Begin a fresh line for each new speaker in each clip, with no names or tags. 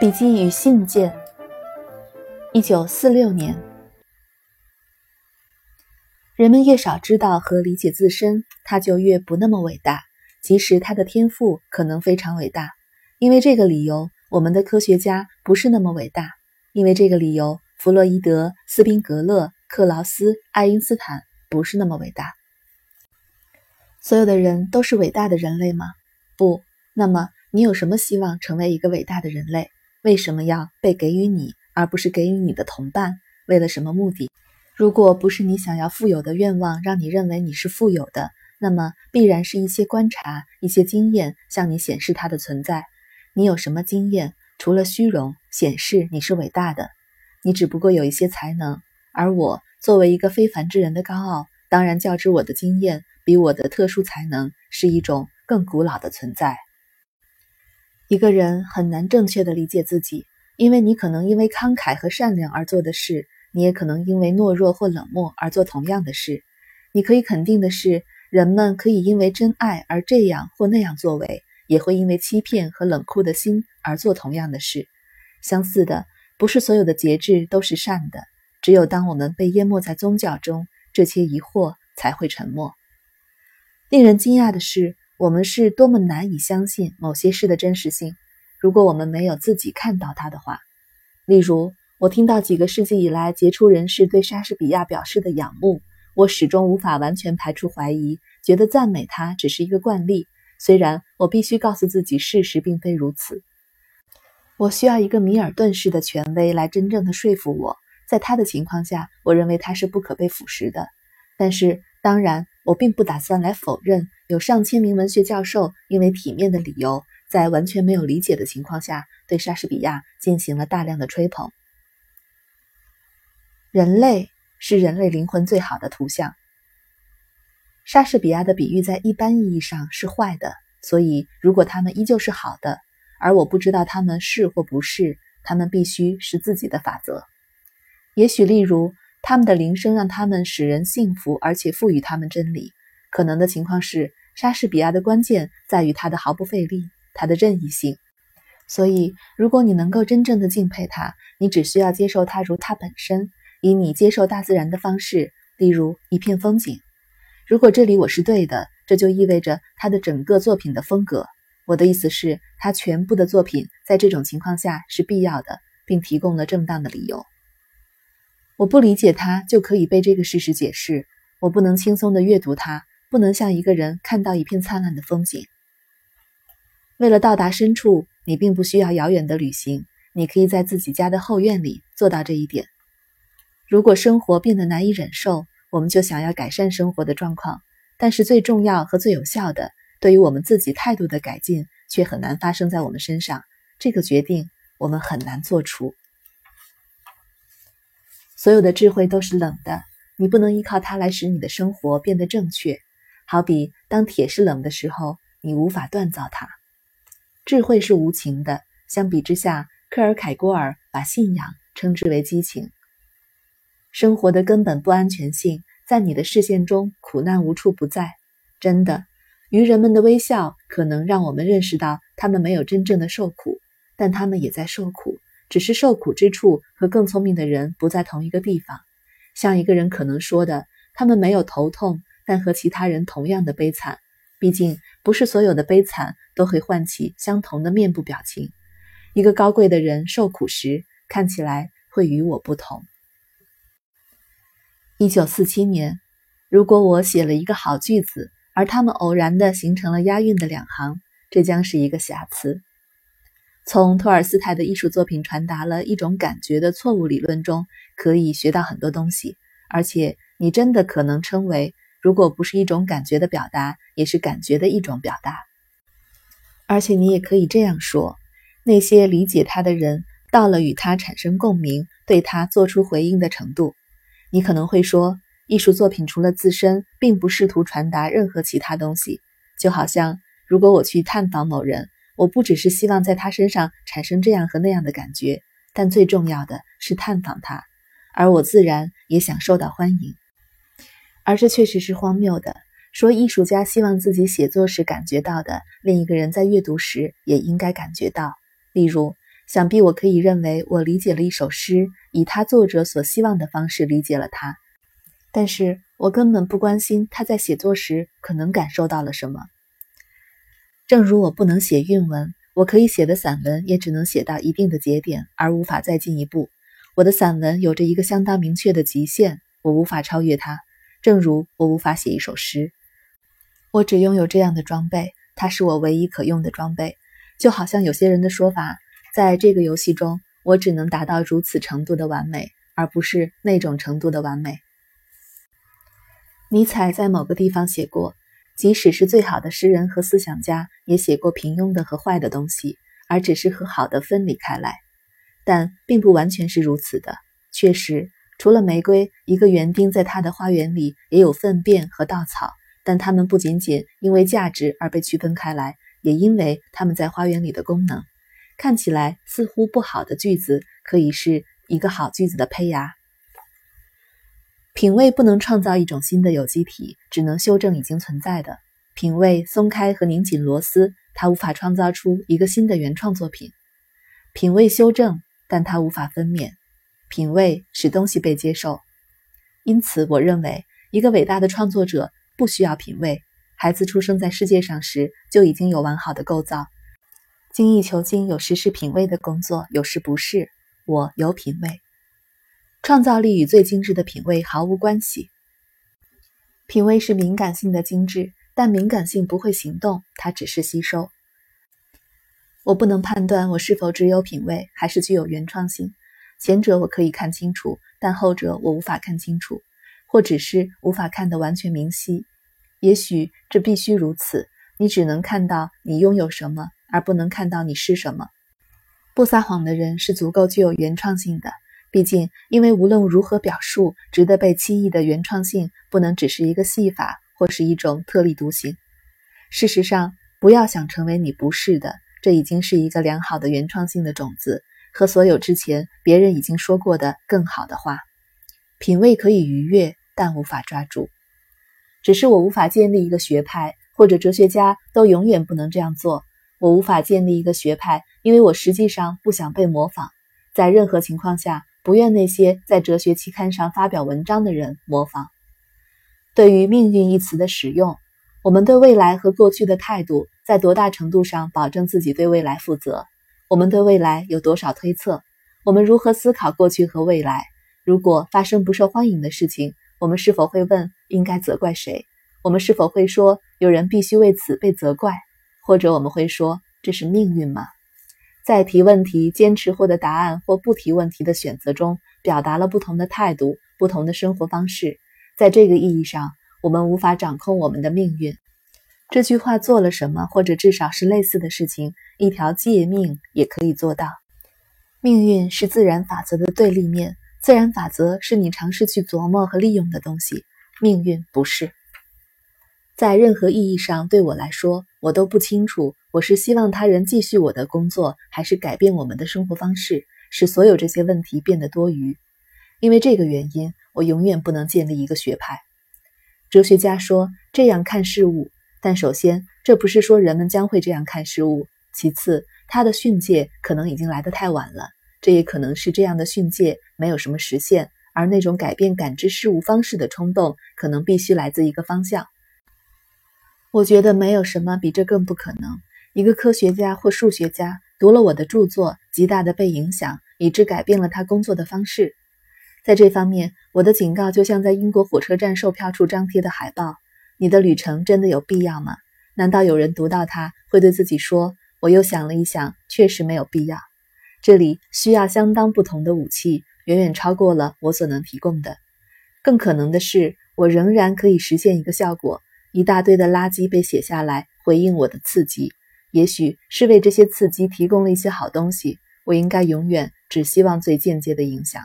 笔记与信件。一九四六年，人们越少知道和理解自身，他就越不那么伟大。即使他的天赋可能非常伟大，因为这个理由，我们的科学家不是那么伟大；因为这个理由，弗洛伊德、斯宾格勒、克劳斯、爱因斯坦不是那么伟大。所有的人都是伟大的人类吗？不。那么，你有什么希望成为一个伟大的人类？为什么要被给予你，而不是给予你的同伴？为了什么目的？如果不是你想要富有的愿望让你认为你是富有的，那么必然是一些观察、一些经验向你显示它的存在。你有什么经验？除了虚荣，显示你是伟大的。你只不过有一些才能，而我作为一个非凡之人的高傲，当然较之我的经验，比我的特殊才能是一种更古老的存在。一个人很难正确的理解自己，因为你可能因为慷慨和善良而做的事，你也可能因为懦弱或冷漠而做同样的事。你可以肯定的是，人们可以因为真爱而这样或那样作为，也会因为欺骗和冷酷的心而做同样的事。相似的，不是所有的节制都是善的。只有当我们被淹没在宗教中，这些疑惑才会沉默。令人惊讶的是。我们是多么难以相信某些事的真实性，如果我们没有自己看到它的话。例如，我听到几个世纪以来杰出人士对莎士比亚表示的仰慕，我始终无法完全排除怀疑，觉得赞美他只是一个惯例。虽然我必须告诉自己，事实并非如此。我需要一个米尔顿式的权威来真正的说服我，在他的情况下，我认为他是不可被腐蚀的。但是，当然，我并不打算来否认。有上千名文学教授因为体面的理由，在完全没有理解的情况下，对莎士比亚进行了大量的吹捧。人类是人类灵魂最好的图像。莎士比亚的比喻在一般意义上是坏的，所以如果他们依旧是好的，而我不知道他们是或不是，他们必须是自己的法则。也许，例如，他们的铃声让他们使人幸福，而且赋予他们真理。可能的情况是。莎士比亚的关键在于他的毫不费力，他的任意性。所以，如果你能够真正的敬佩他，你只需要接受他如他本身，以你接受大自然的方式，例如一片风景。如果这里我是对的，这就意味着他的整个作品的风格。我的意思是，他全部的作品在这种情况下是必要的，并提供了正当的理由。我不理解它，就可以被这个事实解释。我不能轻松地阅读它。不能像一个人看到一片灿烂的风景。为了到达深处，你并不需要遥远的旅行，你可以在自己家的后院里做到这一点。如果生活变得难以忍受，我们就想要改善生活的状况，但是最重要和最有效的，对于我们自己态度的改进，却很难发生在我们身上。这个决定我们很难做出。所有的智慧都是冷的，你不能依靠它来使你的生活变得正确。好比当铁是冷的时候，你无法锻造它。智慧是无情的，相比之下，克尔凯郭尔把信仰称之为激情。生活的根本不安全性，在你的视线中，苦难无处不在。真的，愚人们的微笑可能让我们认识到他们没有真正的受苦，但他们也在受苦，只是受苦之处和更聪明的人不在同一个地方。像一个人可能说的，他们没有头痛。但和其他人同样的悲惨，毕竟不是所有的悲惨都会唤起相同的面部表情。一个高贵的人受苦时，看起来会与我不同。一九四七年，如果我写了一个好句子，而他们偶然的形成了押韵的两行，这将是一个瑕疵。从托尔斯泰的艺术作品传达了一种感觉的错误理论中，可以学到很多东西，而且你真的可能称为。如果不是一种感觉的表达，也是感觉的一种表达。而且你也可以这样说：那些理解他的人到了与他产生共鸣、对他做出回应的程度。你可能会说，艺术作品除了自身，并不试图传达任何其他东西。就好像，如果我去探访某人，我不只是希望在他身上产生这样和那样的感觉，但最重要的是探访他，而我自然也想受到欢迎。而这确实是荒谬的。说艺术家希望自己写作时感觉到的，另一个人在阅读时也应该感觉到。例如，想必我可以认为我理解了一首诗，以他作者所希望的方式理解了它，但是我根本不关心他在写作时可能感受到了什么。正如我不能写韵文，我可以写的散文也只能写到一定的节点，而无法再进一步。我的散文有着一个相当明确的极限，我无法超越它。正如我无法写一首诗。我只拥有这样的装备，它是我唯一可用的装备。就好像有些人的说法，在这个游戏中，我只能达到如此程度的完美，而不是那种程度的完美。尼采在某个地方写过，即使是最好的诗人和思想家，也写过平庸的和坏的东西，而只是和好的分离开来。但并不完全是如此的。确实，除了玫瑰，一个园丁在他的花园里也有粪便和稻草。但它们不仅仅因为价值而被区分开来，也因为它们在花园里的功能。看起来似乎不好的句子，可以是一个好句子的胚芽。品味不能创造一种新的有机体，只能修正已经存在的。品味松开和拧紧螺丝，它无法创造出一个新的原创作品。品味修正，但它无法分娩。品味使东西被接受。因此，我认为一个伟大的创作者。不需要品味，孩子出生在世界上时就已经有完好的构造。精益求精有时是品味的工作，有时不是。我有品味，创造力与最精致的品味毫无关系。品味是敏感性的精致，但敏感性不会行动，它只是吸收。我不能判断我是否只有品味，还是具有原创性。前者我可以看清楚，但后者我无法看清楚。或只是无法看得完全明晰，也许这必须如此。你只能看到你拥有什么，而不能看到你是什么。不撒谎的人是足够具有原创性的，毕竟，因为无论如何表述，值得被期意的原创性不能只是一个戏法或是一种特立独行。事实上，不要想成为你不是的，这已经是一个良好的原创性的种子，和所有之前别人已经说过的更好的话。品味可以逾越。但无法抓住，只是我无法建立一个学派，或者哲学家都永远不能这样做。我无法建立一个学派，因为我实际上不想被模仿，在任何情况下不愿那些在哲学期刊上发表文章的人模仿。对于“命运”一词的使用，我们对未来和过去的态度，在多大程度上保证自己对未来负责？我们对未来有多少推测？我们如何思考过去和未来？如果发生不受欢迎的事情？我们是否会问应该责怪谁？我们是否会说有人必须为此被责怪？或者我们会说这是命运吗？在提问题、坚持获得答案或不提问题的选择中，表达了不同的态度、不同的生活方式。在这个意义上，我们无法掌控我们的命运。这句话做了什么，或者至少是类似的事情，一条诫命也可以做到。命运是自然法则的对立面。自然法则是你尝试去琢磨和利用的东西，命运不是。在任何意义上，对我来说，我都不清楚我是希望他人继续我的工作，还是改变我们的生活方式，使所有这些问题变得多余。因为这个原因，我永远不能建立一个学派。哲学家说这样看事物，但首先，这不是说人们将会这样看事物；其次，他的训诫可能已经来得太晚了。这也可能是这样的训诫没有什么实现，而那种改变感知事物方式的冲动，可能必须来自一个方向。我觉得没有什么比这更不可能。一个科学家或数学家读了我的著作，极大的被影响，以致改变了他工作的方式。在这方面，我的警告就像在英国火车站售票处张贴的海报：“你的旅程真的有必要吗？”难道有人读到它会对自己说：“我又想了一想，确实没有必要。”这里需要相当不同的武器，远远超过了我所能提供的。更可能的是，我仍然可以实现一个效果：一大堆的垃圾被写下来，回应我的刺激。也许是为这些刺激提供了一些好东西。我应该永远只希望最间接的影响。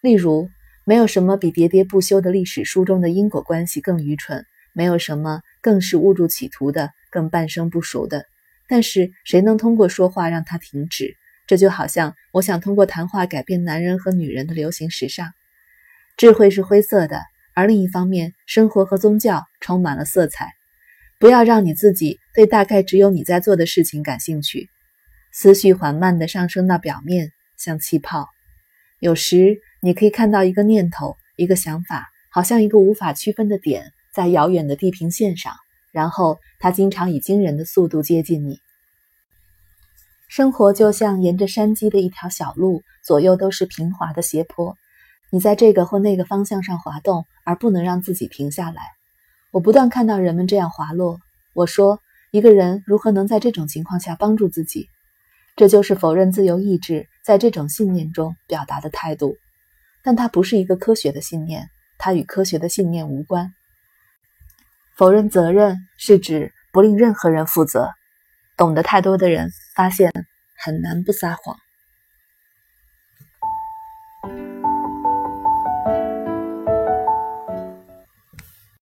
例如，没有什么比喋喋不休的历史书中的因果关系更愚蠢，没有什么更是误入歧途的，更半生不熟的。但是，谁能通过说话让它停止？这就好像我想通过谈话改变男人和女人的流行时尚。智慧是灰色的，而另一方面，生活和宗教充满了色彩。不要让你自己对大概只有你在做的事情感兴趣。思绪缓慢地上升到表面，像气泡。有时你可以看到一个念头、一个想法，好像一个无法区分的点，在遥远的地平线上。然后它经常以惊人的速度接近你。生活就像沿着山脊的一条小路，左右都是平滑的斜坡。你在这个或那个方向上滑动，而不能让自己停下来。我不断看到人们这样滑落。我说，一个人如何能在这种情况下帮助自己？这就是否认自由意志在这种信念中表达的态度。但它不是一个科学的信念，它与科学的信念无关。否认责任是指不令任何人负责。懂得太多的人发现很难不撒谎。